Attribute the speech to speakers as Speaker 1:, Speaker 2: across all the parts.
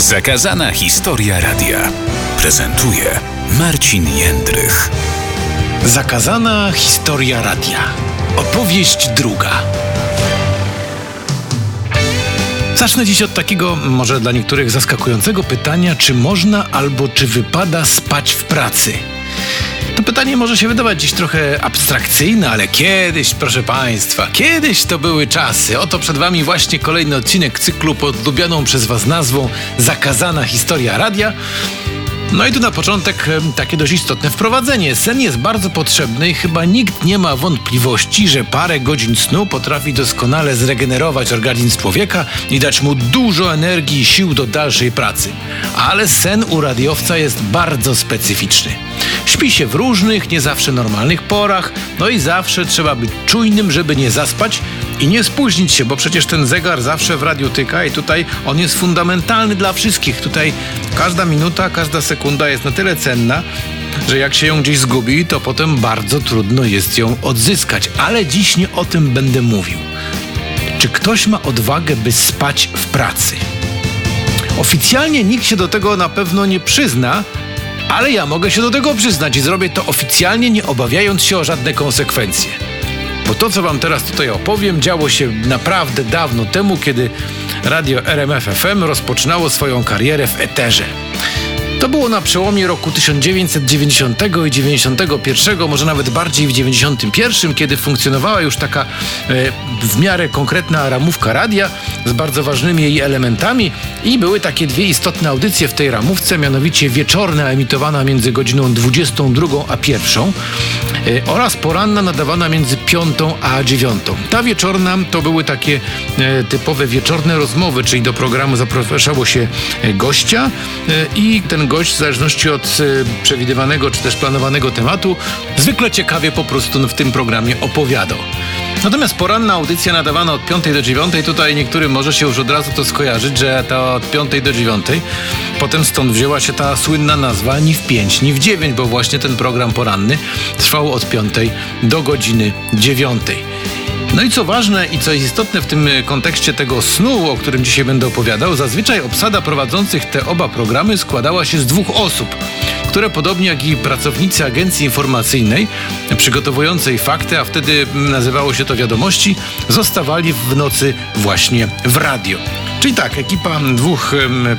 Speaker 1: Zakazana historia radia prezentuje Marcin Jędrych.
Speaker 2: Zakazana historia radia. Opowieść druga. Zacznę dziś od takiego, może dla niektórych zaskakującego pytania, czy można albo czy wypada spać w pracy. Pytanie może się wydawać dziś trochę abstrakcyjne, ale kiedyś, proszę Państwa, kiedyś to były czasy. Oto przed Wami właśnie kolejny odcinek cyklu pod lubianą przez Was nazwą Zakazana Historia Radia. No i tu na początek takie dość istotne wprowadzenie. Sen jest bardzo potrzebny i chyba nikt nie ma wątpliwości, że parę godzin snu potrafi doskonale zregenerować organizm człowieka i dać mu dużo energii i sił do dalszej pracy. Ale sen u radiowca jest bardzo specyficzny. Śpi się w różnych, nie zawsze normalnych porach, no i zawsze trzeba być czujnym, żeby nie zaspać i nie spóźnić się, bo przecież ten zegar zawsze w radiu tyka i tutaj on jest fundamentalny dla wszystkich. Tutaj każda minuta, każda sekunda jest na tyle cenna, że jak się ją gdzieś zgubi, to potem bardzo trudno jest ją odzyskać. Ale dziś nie o tym będę mówił. Czy ktoś ma odwagę, by spać w pracy? Oficjalnie nikt się do tego na pewno nie przyzna, ale ja mogę się do tego przyznać i zrobię to oficjalnie, nie obawiając się o żadne konsekwencje. Bo to, co wam teraz tutaj opowiem, działo się naprawdę dawno temu, kiedy radio RMF FM rozpoczynało swoją karierę w eterze. To było na przełomie roku 1990 i 91, może nawet bardziej w 91, kiedy funkcjonowała już taka e, w miarę konkretna ramówka radia z bardzo ważnymi jej elementami i były takie dwie istotne audycje w tej ramówce, mianowicie wieczorna emitowana między godziną 22 a 1 e, oraz poranna nadawana między 5 a 9. Ta wieczorna to były takie e, typowe wieczorne rozmowy, czyli do programu zapraszało się e, gościa e, i ten gość w zależności od przewidywanego czy też planowanego tematu zwykle ciekawie po prostu w tym programie opowiadał. Natomiast poranna audycja nadawana od 5 do 9, tutaj niektórym może się już od razu to skojarzyć, że to od 5 do 9. Potem stąd wzięła się ta słynna nazwa ni w 5, ni w 9, bo właśnie ten program poranny trwał od 5 do godziny 9. No i co ważne i co istotne w tym kontekście tego snu, o którym dzisiaj będę opowiadał, zazwyczaj obsada prowadzących te oba programy składała się z dwóch osób, które podobnie jak i pracownicy agencji informacyjnej przygotowującej fakty, a wtedy nazywało się to wiadomości, zostawali w nocy właśnie w radio. Czyli tak, ekipa dwóch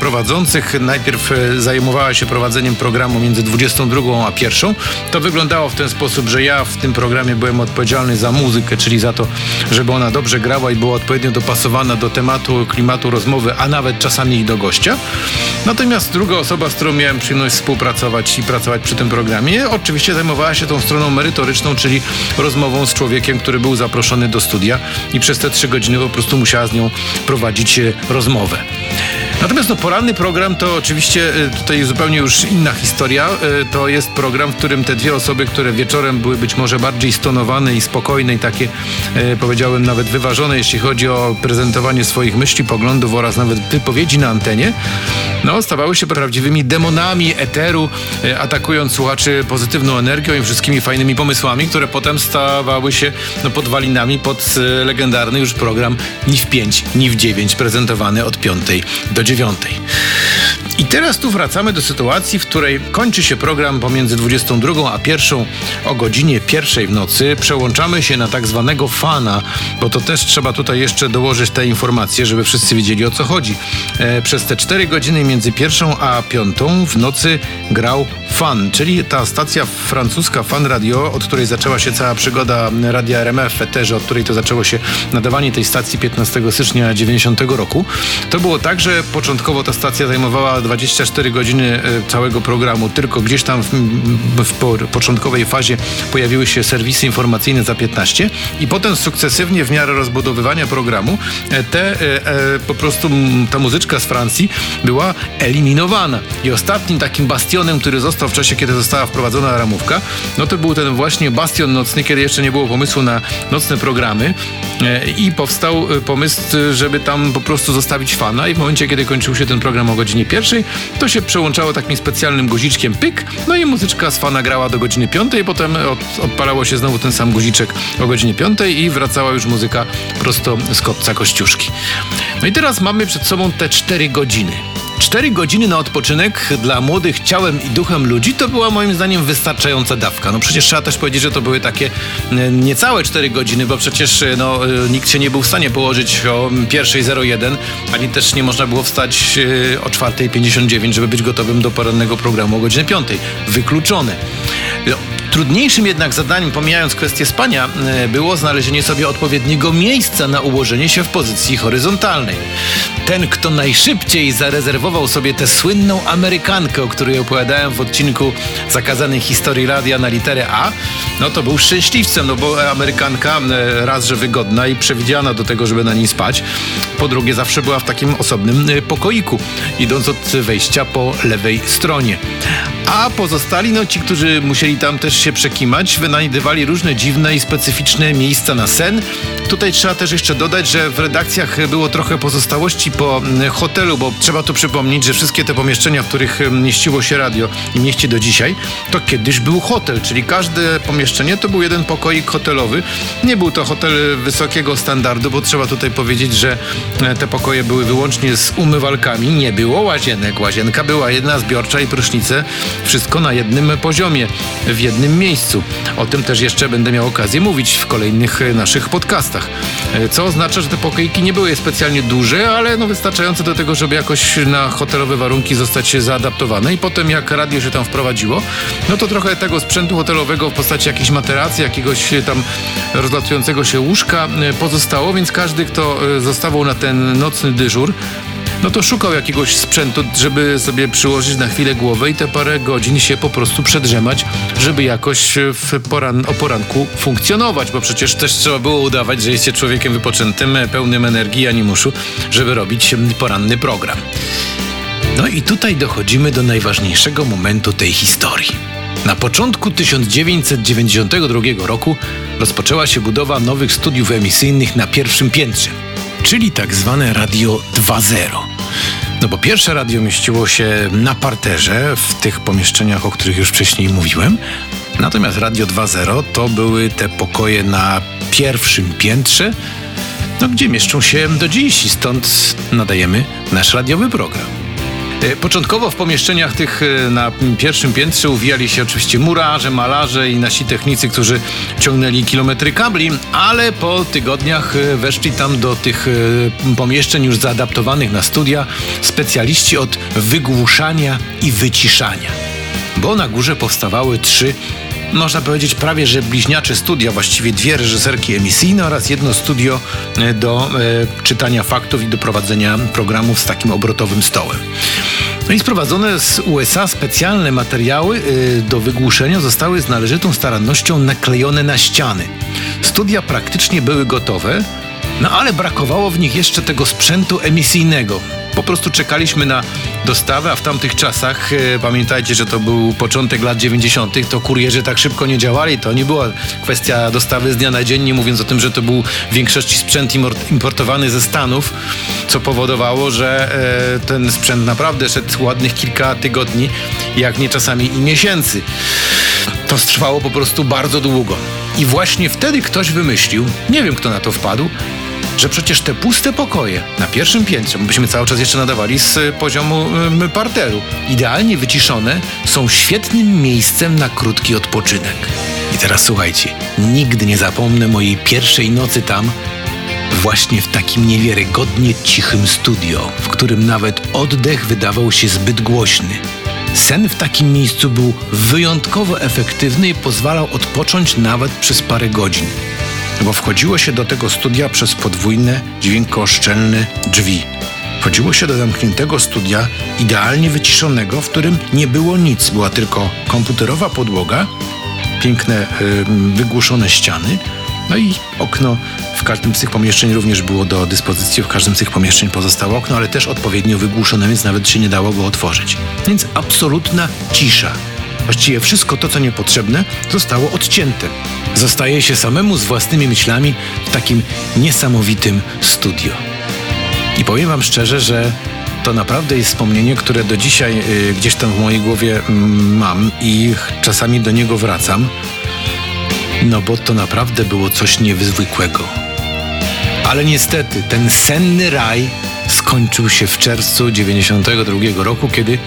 Speaker 2: prowadzących najpierw e, zajmowała się prowadzeniem programu między 22 a 1. To wyglądało w ten sposób, że ja w tym programie byłem odpowiedzialny za muzykę, czyli za to, żeby ona dobrze grała i była odpowiednio dopasowana do tematu, klimatu rozmowy, a nawet czasami i do gościa. Natomiast druga osoba, z którą miałem przyjemność współpracować i pracować przy tym programie, oczywiście zajmowała się tą stroną merytoryczną, czyli rozmową z człowiekiem, który był zaproszony do studia i przez te trzy godziny po prostu musiała z nią prowadzić e, rozmowę. Natomiast no, poranny program to oczywiście e, tutaj zupełnie już inna historia. E, To jest program, w którym te dwie osoby, które wieczorem były być może bardziej stonowane i spokojne i takie e, powiedziałem nawet wyważone, jeśli chodzi o prezentowanie swoich myśli, poglądów oraz nawet wypowiedzi na antenie, no stawały się prawdziwymi demonami eteru, atakując słuchaczy pozytywną energią i wszystkimi fajnymi pomysłami, które potem stawały się no, podwalinami pod legendarny już program ni w 5, ni w 9 prezentowany od 5 do 9. I teraz tu wracamy do sytuacji, w której kończy się program pomiędzy 22 a 1 o godzinie pierwszej w nocy. Przełączamy się na tak zwanego fana, bo to też trzeba tutaj jeszcze dołożyć te informacje, żeby wszyscy wiedzieli o co chodzi. E, przez te 4 godziny między pierwszą a piątą w nocy grał Fan, czyli ta stacja francuska Fan Radio, od której zaczęła się cała przygoda Radia RMF w od której to zaczęło się nadawanie tej stacji 15 stycznia 90 roku. To było tak, że początkowo ta stacja zajmowała 24 godziny e, całego programu, tylko gdzieś tam w, w po, początkowej fazie pojawiły się serwisy informacyjne za 15 i potem sukcesywnie w miarę rozbudowywania programu e, te e, po prostu ta muzyczka z Francji była eliminowana. I ostatnim takim bastionem, który został w czasie, kiedy została wprowadzona ramówka, no to był ten właśnie bastion nocny, kiedy jeszcze nie było pomysłu na nocne programy e, i powstał e, pomysł, żeby tam po prostu zostawić fana i w momencie, kiedy kończył się ten program o godzinie pierwszej, to się przełączało takim specjalnym guziczkiem pyk, no i muzyczka z fana grała do godziny piątej, potem od, odpalało się znowu ten sam guziczek o godzinie piątej i wracała już muzyka prosto z kopca Kościuszki. No i teraz mamy przed sobą te cztery godziny. Cztery godziny na odpoczynek dla młodych ciałem i duchem ludzi to była moim zdaniem wystarczająca dawka. No przecież trzeba też powiedzieć, że to były takie e, niecałe cztery godziny, bo przecież e, no, e, nikt się nie był w stanie położyć o 1.01, ani też nie można było wstać o 4.59, żeby być gotowym do porannego programu o godzinie 5. Wykluczone. No, Trudniejszym jednak zadaniem, pomijając kwestię spania, e, było znalezienie sobie odpowiedniego miejsca na ułożenie się w pozycji horyzontalnej. Ten, kto najszybciej zarezerwował sobie tę słynną Amerykankę, o której opowiadałem w odcinku zakazanej historii radia na literę A, no to był szczęśliwcem, no bo Amerykanka e, raz, że wygodna i przewidziana do tego, żeby na niej spać, po drugie zawsze była w takim osobnym e, pokoiku, idąc od wejścia po lewej stronie. A pozostali, no ci, którzy musieli tam też się przekimać, wynajdywali różne dziwne i specyficzne miejsca na sen. Tutaj trzeba też jeszcze dodać, że w redakcjach było trochę pozostałości po mm, hotelu, bo trzeba tu przypomnieć, że wszystkie te pomieszczenia, w których mm, mieściło się radio i mieści do dzisiaj, to kiedyś był hotel, czyli każde pomieszczenie to był jeden pokoik hotelowy. Nie był to hotel wysokiego standardu, bo trzeba tutaj powiedzieć, że e, te pokoje były wyłącznie z umywalkami, nie było łazienek. Łazienka była jedna zbiorcza i prysznice wszystko na jednym poziomie, w jednym miejscu. O tym też jeszcze będę miał okazję mówić w kolejnych e, naszych podcastach. E, co oznacza, że te pokoiki nie były specjalnie duże, ale no wystarczające do tego, żeby jakoś na hotelowe warunki zostać zaadaptowane. I potem jak radio się tam wprowadziło, no to trochę tego sprzętu hotelowego w postaci jakiejś materacji, jakiegoś tam rozlatującego się łóżka e, pozostało, więc każdy, kto zostawał na ten nocny dyżur, no to szukał jakiegoś sprzętu, żeby sobie przyłożyć na chwilę głowę i te parę godzin się po prostu przedrzemać, żeby jakoś w poran o poranku funkcjonować, bo przecież też trzeba było udawać, że jesteście człowiekiem wypoczętym, pełnym energii animuszu, żeby robić poranny program. No i tutaj dochodzimy do najważniejszego momentu tej historii. Na początku 1992 roku rozpoczęła się budowa nowych studiów emisyjnych na pierwszym piętrze czyli tak zwane radio 2.0. No bo pierwsze radio mieściło się na parterze, w tych pomieszczeniach, o których już wcześniej mówiłem. Natomiast radio 2.0 to były te pokoje na pierwszym piętrze, no, gdzie mieszczą się do dziś i stąd nadajemy nasz radiowy program. E, początkowo w pomieszczeniach tych e, na pierwszym piętrze uwijali się oczywiście murarze, malarze i nasi technicy, którzy ciągnęli kilometry kabli, ale po tygodniach e, weszli tam do tych pomieszczeń już zaadaptowanych na studia specjaliści od wygłuszania i wyciszania. Bo na górze powstawały trzy można powiedzieć prawie, że bliźniacze studia, właściwie dwie reżyserki emisyjne oraz jedno studio do e, czytania faktów i do prowadzenia programów z takim obrotowym stołem. No i sprowadzone z USA specjalne materiały e, do wygłuszenia zostały z należytą starannością naklejone na ściany. Studia praktycznie były gotowe, no ale brakowało w nich jeszcze tego sprzętu emisyjnego. Po prostu czekaliśmy na dostawę, a w tamtych czasach, e, pamiętajcie, że to był początek lat 90., to kurierzy tak szybko nie działali. To nie była kwestia dostawy z dnia na dzień, nie mówiąc o tym, że to był w większości sprzęt importowany ze Stanów, co powodowało, że e, ten sprzęt naprawdę szedł ładnych kilka tygodni, jak nie czasami i miesięcy. To trwało po prostu bardzo długo. I właśnie wtedy ktoś wymyślił, nie wiem kto na to wpadł, że przecież te puste pokoje na pierwszym piętrze, byśmy cały czas jeszcze nadawali z poziomu parteru, idealnie wyciszone, są świetnym miejscem na krótki odpoczynek. I teraz słuchajcie, nigdy nie zapomnę mojej pierwszej nocy tam, właśnie w takim niewiarygodnie cichym studio, w którym nawet oddech wydawał się zbyt głośny. Sen w takim miejscu był wyjątkowo efektywny i pozwalał odpocząć nawet przez parę godzin bo wchodziło się do tego studia przez podwójne, dźwiękoszczelne drzwi. Wchodziło się do zamkniętego studia, idealnie wyciszonego, w którym nie było nic. Była tylko komputerowa podłoga, piękne, yy, wygłuszone ściany, no i okno w każdym z tych pomieszczeń również było do dyspozycji. W każdym z tych pomieszczeń pozostało okno, ale też odpowiednio wygłuszone, więc nawet się nie dało go otworzyć. Więc absolutna cisza. Właściwie wszystko to, co niepotrzebne, zostało odcięte. Zostaje się samemu z własnymi myślami w takim niesamowitym studio. I powiem Wam szczerze, że to naprawdę jest wspomnienie, które do dzisiaj y, gdzieś tam w mojej głowie y, mam i czasami do niego wracam. No bo to naprawdę było coś niezwykłego. Ale niestety ten senny raj skończył się w czerwcu 92 roku, kiedy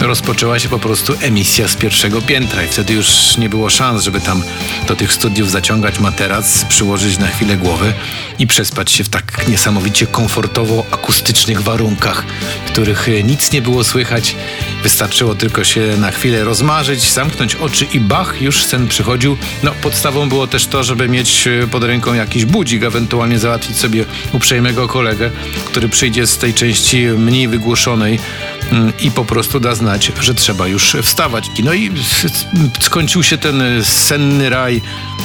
Speaker 2: rozpoczęła się po prostu emisja z pierwszego piętra i wtedy już nie było szans, żeby tam do tych studiów zaciągać materac, przyłożyć na chwilę głowę i przespać się w tak niesamowicie komfortowo akustycznych warunkach, w których nic nie było słychać. Wystarczyło tylko się na chwilę rozmarzyć, zamknąć oczy i bach, już sen przychodził. No, podstawą było też to, żeby mieć pod ręką jakiś budzik, ewentualnie załatwić sobie uprzejmego kolegę, który przyjdzie z tej części mniej wygłoszonej mm, i po prostu da znać, że trzeba już wstawać. No i skończył się ten senny raj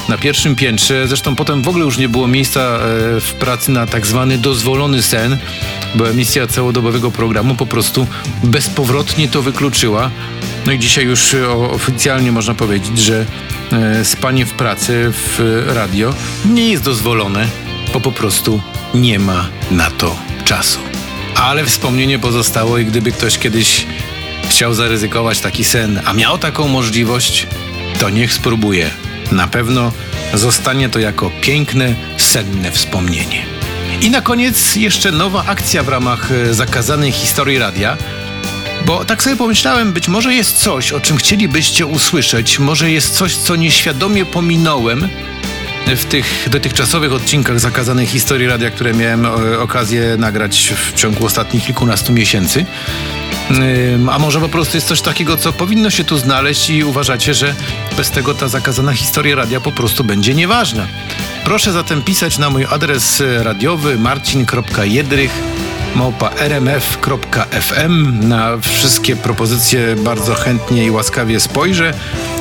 Speaker 2: na pierwszym piętrze. Zresztą potem w ogóle już nie było miejsca e, w pracy na tak zwany dozwolony sen, bo emisja całodobowego programu po prostu bezpowrotnie to wykluczyła. No i dzisiaj już oficjalnie można powiedzieć, że e, spanie w pracy w radio nie jest dozwolone, bo po prostu nie ma na to czasu. Ale wspomnienie pozostało i gdyby ktoś kiedyś chciał zaryzykować taki sen, a miał taką możliwość, to niech spróbuje. Na pewno zostanie to jako piękne, senne wspomnienie. I na koniec jeszcze nowa akcja w ramach e, zakazanej historii radia. Bo tak sobie pomyślałem, być może jest coś, o czym chcielibyście usłyszeć, może jest coś, co nieświadomie pominąłem w tych dotychczasowych odcinkach zakazanej historii radia, które miałem e, okazję nagrać w ciągu ostatnich kilkunastu miesięcy. A może po prostu jest coś takiego, co powinno się tu znaleźć i uważacie, że bez tego ta zakazana historia radia po prostu będzie nieważna. Proszę zatem pisać na mój adres radiowy marcin.jedrych małpa rmf.fm. Na wszystkie propozycje bardzo chętnie i łaskawie spojrzę.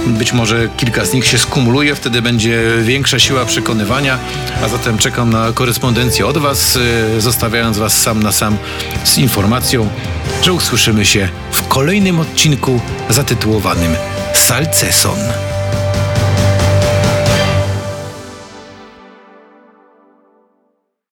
Speaker 2: Być może kilka z nich się skumuluje, wtedy będzie większa siła przekonywania, a zatem czekam na korespondencję od Was, y, zostawiając Was sam na sam z informacją, że usłyszymy się w kolejnym odcinku zatytułowanym Salceson.